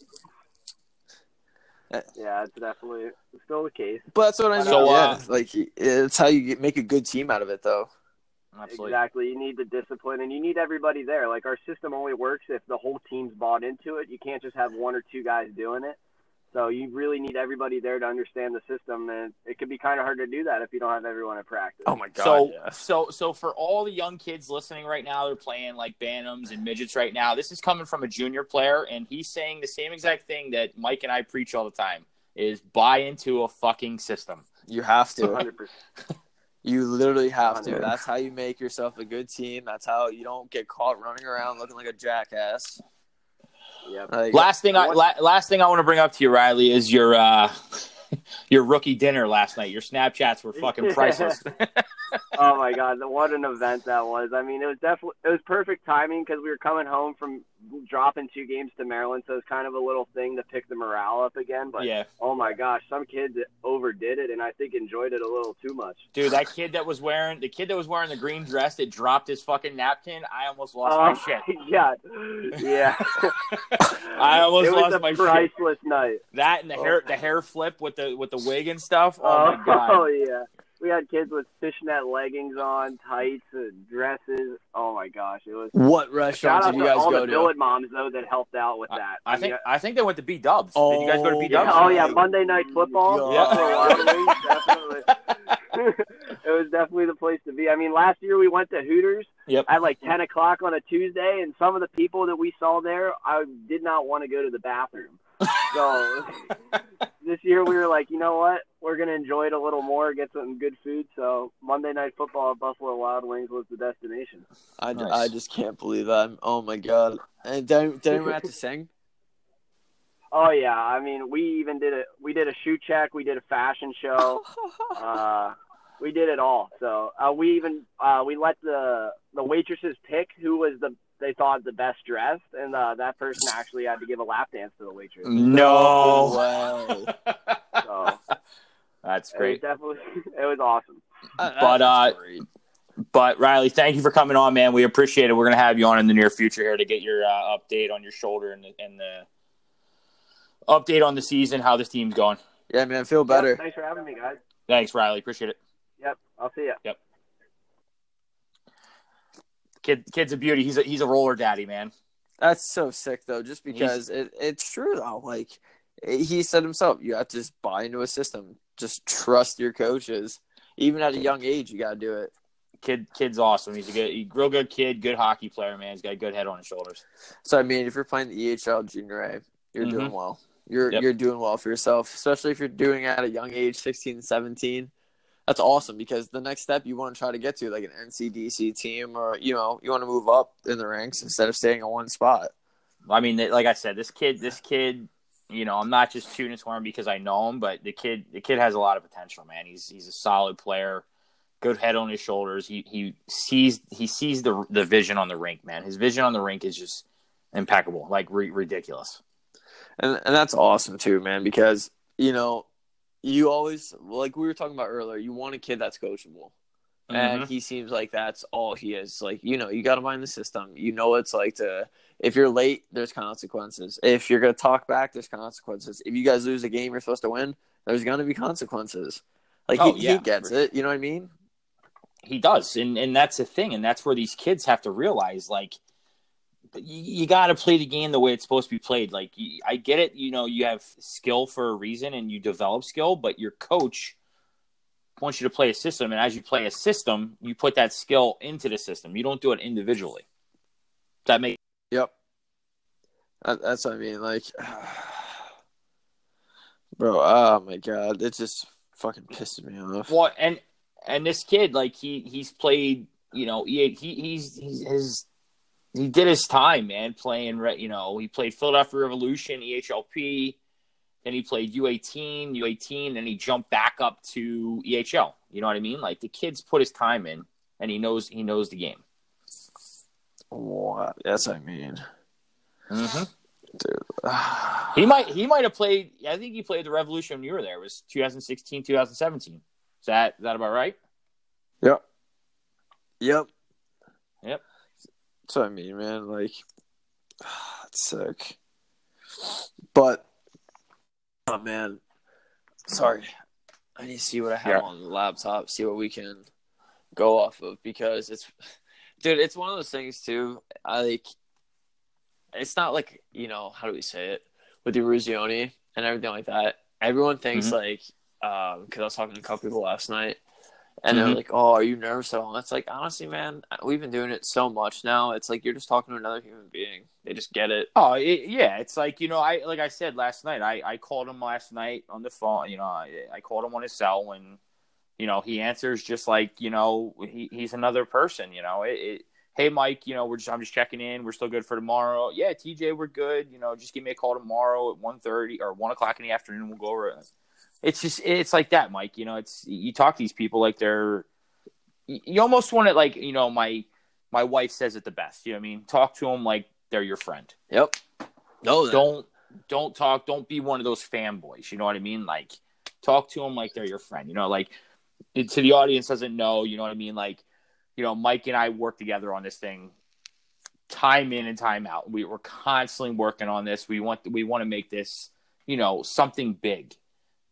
Uh, Yeah, it's definitely still the case. But that's what I mean. So, uh, yeah, like it's how you get, make a good team out of it, though. Absolutely. Exactly. You need the discipline and you need everybody there. Like our system only works if the whole team's bought into it. You can't just have one or two guys doing it. So you really need everybody there to understand the system and it can be kind of hard to do that if you don't have everyone at practice. Oh my god! so yeah. so so for all the young kids listening right now, they're playing like Bantams and midgets right now. This is coming from a junior player, and he's saying the same exact thing that Mike and I preach all the time: is buy into a fucking system. You have to. 100%. You literally have to. That's how you make yourself a good team. That's how you don't get caught running around looking like a jackass. Yep. Like, Last thing I What- la- last thing I want to bring up to you, Riley, is your uh, your rookie dinner last night. Your Snapchats were fucking priceless. oh my god, what an event that was! I mean, it was definitely it was perfect timing because we were coming home from dropping two games to Maryland, so it's kind of a little thing to pick the morale up again. But yeah, oh my gosh, some kids overdid it, and I think enjoyed it a little too much. dude, that kid that was wearing the kid that was wearing the green dress that dropped his fucking napkin. I almost lost my oh, shit. Oh God, yeah. I almost lost my shit. priceless night. That and the hair oh. the hair flip with the with the wig and stuff. Oh, Oh, my god. Oh yeah. We had kids with fishnet leggings on, tights, and dresses. Oh my gosh, it was. what Shout restaurants out did you to guys all go the to? billet moms though that helped out with that. I think mean, I think they went to B Dubs. Did you guys go to B Oh, Dubs? Yeah, oh yeah, Monday night football. God. Buffalo Wild Wings, definitely. it was definitely the place to be. I mean, last year we went to Hooters Yep. at like ten o'clock on a Tuesday, and some of the people that we saw there, I did not want to go to the bathroom. So this year we were like, you know what? We're gonna enjoy it a little more, get some good food. So Monday night football at Buffalo Wild Wings was the destination. I, Nice. I just can't believe that. Oh my god! And did, did anyone have to sing? Oh yeah, I mean, we even did a we did a shoe check, we did a fashion show. uh, we did it all. So uh, we even uh, we let the the waitresses pick who was the they thought the best dressed, and uh, that person actually had to give a lap dance to the waitress. No. way. So That's it was great. definitely it was awesome. That- But, uh, great. But Riley, thank you for coming on, man. We appreciate it. We're gonna have you on in the near future here to get your uh, update on your shoulder and the, and the update on the season, how this team's going. Yeah, man, feel better. Yep, thanks for having me, guys. Thanks, Riley. Appreciate it. Yep, I'll see you. Kid, kid's a beauty. He's a he's a roller daddy, man. That's so sick though, just because it, it's true though. Like he said himself, you have to just buy into a system. Just trust your coaches. Even at a young age, you gotta do it. Kid, kid's awesome. He's a good, he, real good kid, good hockey player, man. He's got a good head on his shoulders. So I mean, if you're playing the EHL Junior A, you're Mhm. doing well. You're Yep. you're doing well for yourself, especially if you're doing at a young age, 16, 17. That's awesome because the next step you want to try to get to like an NCDC team or you know you want to move up in the ranks instead of staying in one spot. I mean, like I said, this kid, this kid, you know, I'm not just tuning for him because I know him, but the kid, the kid has a lot of potential, man. He's he's a solid player, good head on his shoulders. He he sees he sees the the vision on the rink, man. His vision on the rink is just impeccable, like re- ridiculous. And and that's awesome too, man, because you know, you always like we were talking about earlier, you want a kid that's coachable. And Mhm. he seems like that's all he is. Like, you know, you gotta mind the system. You know what it's like to if you're late, there's consequences. If you're gonna talk back, there's consequences. If you guys lose a game you're supposed to win, there's gonna be consequences. Like Oh, he, yeah, he gets it, you know what I mean? He does, and and that's the thing, and that's where these kids have to realize, like, you, you got to play the game the way it's supposed to be played. Like, you, I get it, you know, you have skill for a reason, and you develop skill, but your coach wants you to play a system, and as you play a system, you put that skill into the system. You don't do it individually. That makes Yep. That's what I mean. Like, bro, oh my god, it just fucking pisses me off. Well, and and this kid, like he he's played, you know, he, he he's he's his he did his time, man, playing. You know, he played Philadelphia Revolution, EHLP, then he played U18, U18, and he jumped back up to EHL. You know what I mean? Like the kid's put his time in, and he knows he knows the game. What? That's what I mean, Mm-hmm. dude. He might he might have played. I think he played the Revolution when you were there. It was 2016, 2017. Is that is that about right? Yep. Yep. That's what I mean, man. Like, it's sick. But, oh man, sorry. I need to see what I have Yeah. on the laptop. See what we can go off of because it's, dude. It's one of those things too. I like. It's not like you know how do we say it with the Eruzione and everything like that. Everyone thinks Mhm. like because I was talking to a couple people last night, and they're Mhm. like, "Oh, are you nervous at all?" And it's like, honestly, man, we've been doing it so much now. It's like you're just talking to another human being. They just get it. Oh it, yeah, it's like you know, I like I said last night. I, I called him last night on the phone. You know, I, I called him on his cell, and you know he answers just like you know he, he's another person. You know, it, it, hey Mike, you know we're just I'm just checking in. We're still good for tomorrow. Yeah, TJ, we're good. You know, just give me a call tomorrow at 1.30 or one o'clock in the afternoon. We'll go over it. It's just it's like that, Mike. You know, it's you talk to these people like they're you almost want it like you know my my wife says it the best. You know what I mean? Talk to them like they're your friend Yep. Oh, no, don't don't talk don't be one of those fanboys you know what i mean like talk to them like they're your friend you know like to the audience doesn't know you know what i mean like you know mike and i work together on this thing time in and time out we, we're constantly working on this we want we want to make this you know something big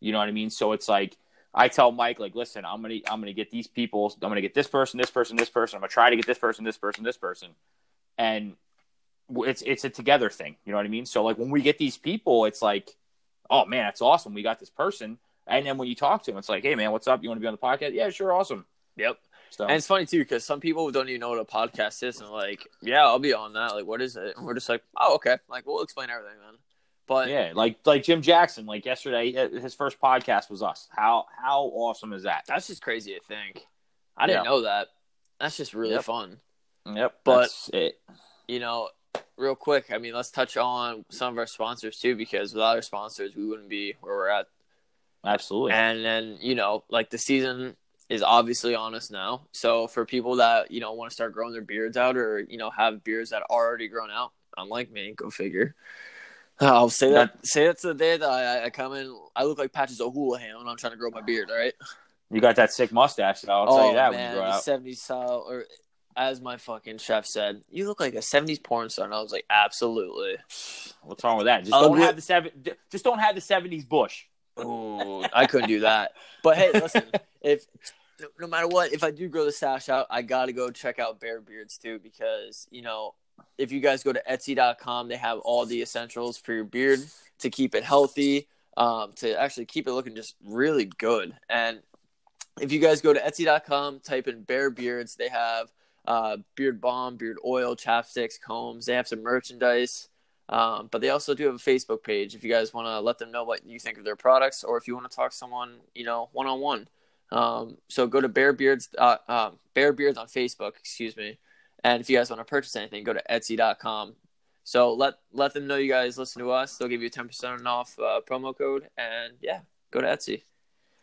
you know what i mean so it's like i tell mike like listen i'm gonna i'm gonna get these people i'm gonna get this person this person this person i'm gonna try to get this person this person this person and it's it's a together thing. You know what I mean? So like when we get these people, it's like, oh man, that's awesome. We got this person. And then when you talk to them, it's like, hey man, what's up? You want to be on the podcast? Yeah, sure, awesome. Yep. So And it's funny too because some people don't even know what a podcast is, and like, yeah, I'll be on that. Like, what is it? And we're just like, oh, okay. Like, we'll explain everything then. But yeah, like like Jim Jackson, like yesterday, uh, his first podcast was us. How how awesome is that? that's just crazy to think. I didn't Yeah. know that. That's just really Yep. fun. Yep, But-. You know, real quick. I mean, let's touch on some of our sponsors too, because without our sponsors, we wouldn't be where we're at. Absolutely. And then you know, like the season is obviously on us now. So for people that you know want to start growing their beards out, or you know have beards that are already grown out, unlike me, go figure. I'll say that. Say that's the day that I, I come in. I look like Patches O'Houlihan when I'm trying to grow my beard. All right. You got that sick mustache. So I'll tell oh you that man, when you grow the up. '70s style, or as my fucking chef said, you look like a '70s porn star. And I was like, absolutely. What's wrong with that? Just Uh, don't we- have the seven. Just don't have the seventies bush. Ooh, I couldn't do that. But hey, listen, if no, no matter what, if I do grow the stash out, I got to go check out Bear Beards too because you know if you guys go to Etsy.com, they have all the essentials for your beard to keep it healthy, um, to actually keep it looking just really good. And if you guys go to Etsy.com, type in Bear Beards, they have uh, beard balm, beard oil, chapsticks, combs. They have some merchandise. Um, but they also do have a Facebook page if you guys want to let them know what you think of their products or if you want to talk to someone, you know, one on one. So go to Bear Beards, uh, um, Bear Beards on Facebook, excuse me. And if you guys want to purchase anything, go to Etsy.com. So let let them know you guys listen to us. They'll give you ten percent off uh, promo code, and yeah, go to Etsy.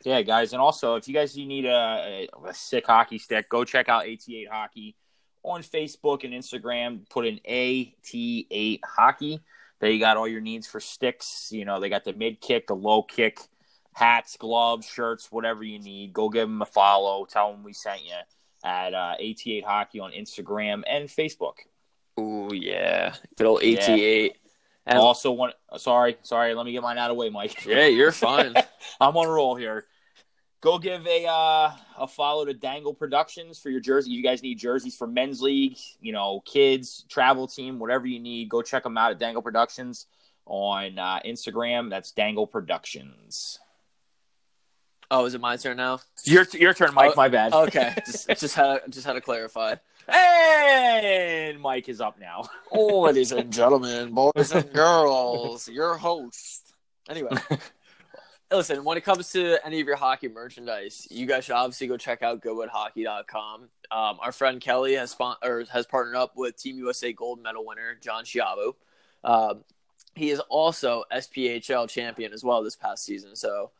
Yeah, guys, and also if you guys need a, a sick hockey stick, go check out AT8 Hockey on Facebook and Instagram. Put in AT8 Hockey. They got all your needs for sticks. You know, they got the mid kick, the low kick, hats, gloves, shirts, whatever you need. Go give them a follow. Tell them we sent you at uh, AT8 Hockey on Instagram and Facebook. Oh yeah, good old Yeah. AT8. And also, one sorry, sorry, let me get mine out of the way, Mike. yeah, you're fine. I'm on a roll here. Go give a uh, a follow to Dangle Productions for your jersey. You guys need jerseys for men's league, you know, kids, travel team, whatever you need. Go check them out at Dangle Productions on uh, Instagram. That's Dangle Productions. Oh, is it my turn now? Your your turn, Mike. Oh, my bad. Okay, just just had just had to clarify. and Mike is up now. Oh, ladies and gentlemen, boys and girls, your host. Anyway, listen, when it comes to any of your hockey merchandise, you guys should obviously go check out goodwoodhockey.com. Um, our friend Kelly has spon- or has partnered up with Team USA gold medal winner John Schiavo. Um, he is also SPHL champion as well this past season, so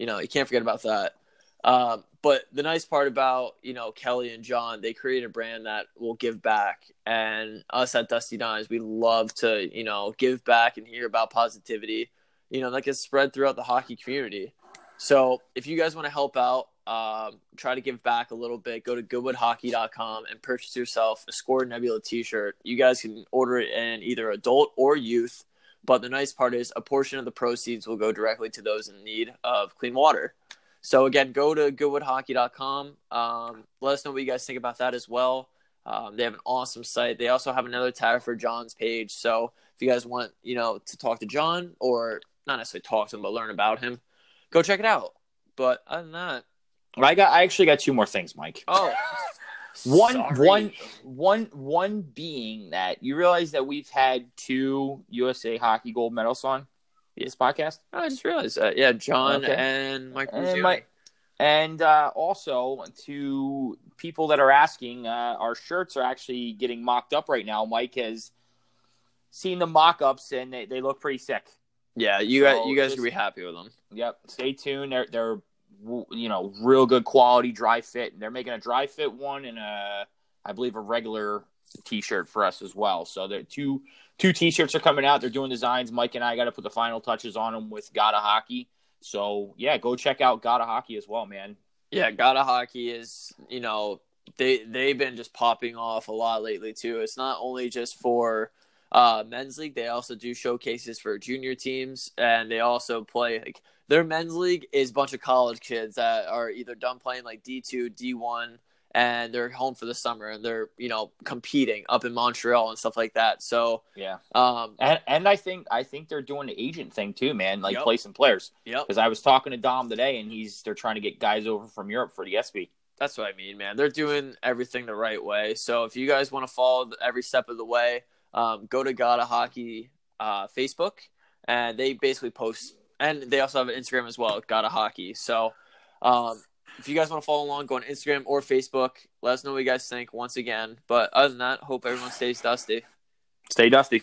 you know you can't forget about that. Um, but the nice part about you know Kelly and John, they create a brand that will give back, and us at Dusty Dimes, we love to you know give back and hear about positivity, you know that gets spread throughout the hockey community. So if you guys want to help out, um, try to give back a little bit, go to goodwoodhockey.com and purchase yourself a Score Nebula T-shirt. You guys can order it in either adult or youth. But the nice part is a portion of the proceeds will go directly to those in need of clean water. So again, go to goodwoodhockey.com. Um, let us know what you guys think about that as well. Um, they have an awesome site. They also have another tab for John's page. So if you guys want, you know, to talk to John or not necessarily talk to him, but learn about him, go check it out. But other than that, I got. I actually got two more things, Mike. oh, One, sorry. one, one, one being that you realize that we've had two USA hockey gold medals on this podcast, I just realized that. Yeah, John Okay. and Mike. And. Mike- and uh, also to people that are asking, uh, our shirts are actually getting mocked up right now. Mike has seen the mock-ups and they, they look pretty sick. Yeah, you So guys, you guys just- should be happy with them. Yep. Stay tuned. They're they're you know real good quality dry fit. They're making a dry fit one and a I believe a regular T-shirt for us as well. So they're two two T-shirts are coming out. They're doing designs. Mike and I got to put the final touches on them with Gotta Hockey. So yeah, go check out Gotta Hockey as well, man. Yeah, Gata Hockey is, you know, they they've been just popping off a lot lately too. It's not only just for uh, men's league; they also do showcases for junior teams, and they also play like their men's league is a bunch of college kids that are either done playing like D two, D one, and they're home for the summer, and they're you know competing up in Montreal and stuff like that. So, Yeah. um, And and I think I think they're doing the agent thing too, man. Like Yep. placing players. Yeah, Because I was talking to Dom today, and he's they're trying to get guys over from Europe for the SB. That's what I mean, man. They're doing everything the right way. So if you guys want to follow every step of the way, um, go to Gotta Hockey uh, Facebook, and they basically post, and they also have an Instagram as well, Gotta Hockey. So um, if you guys want to follow along, go on Instagram or Facebook. Let us know what you guys think once again. But other than that, hope everyone stays dusty. Stay dusty.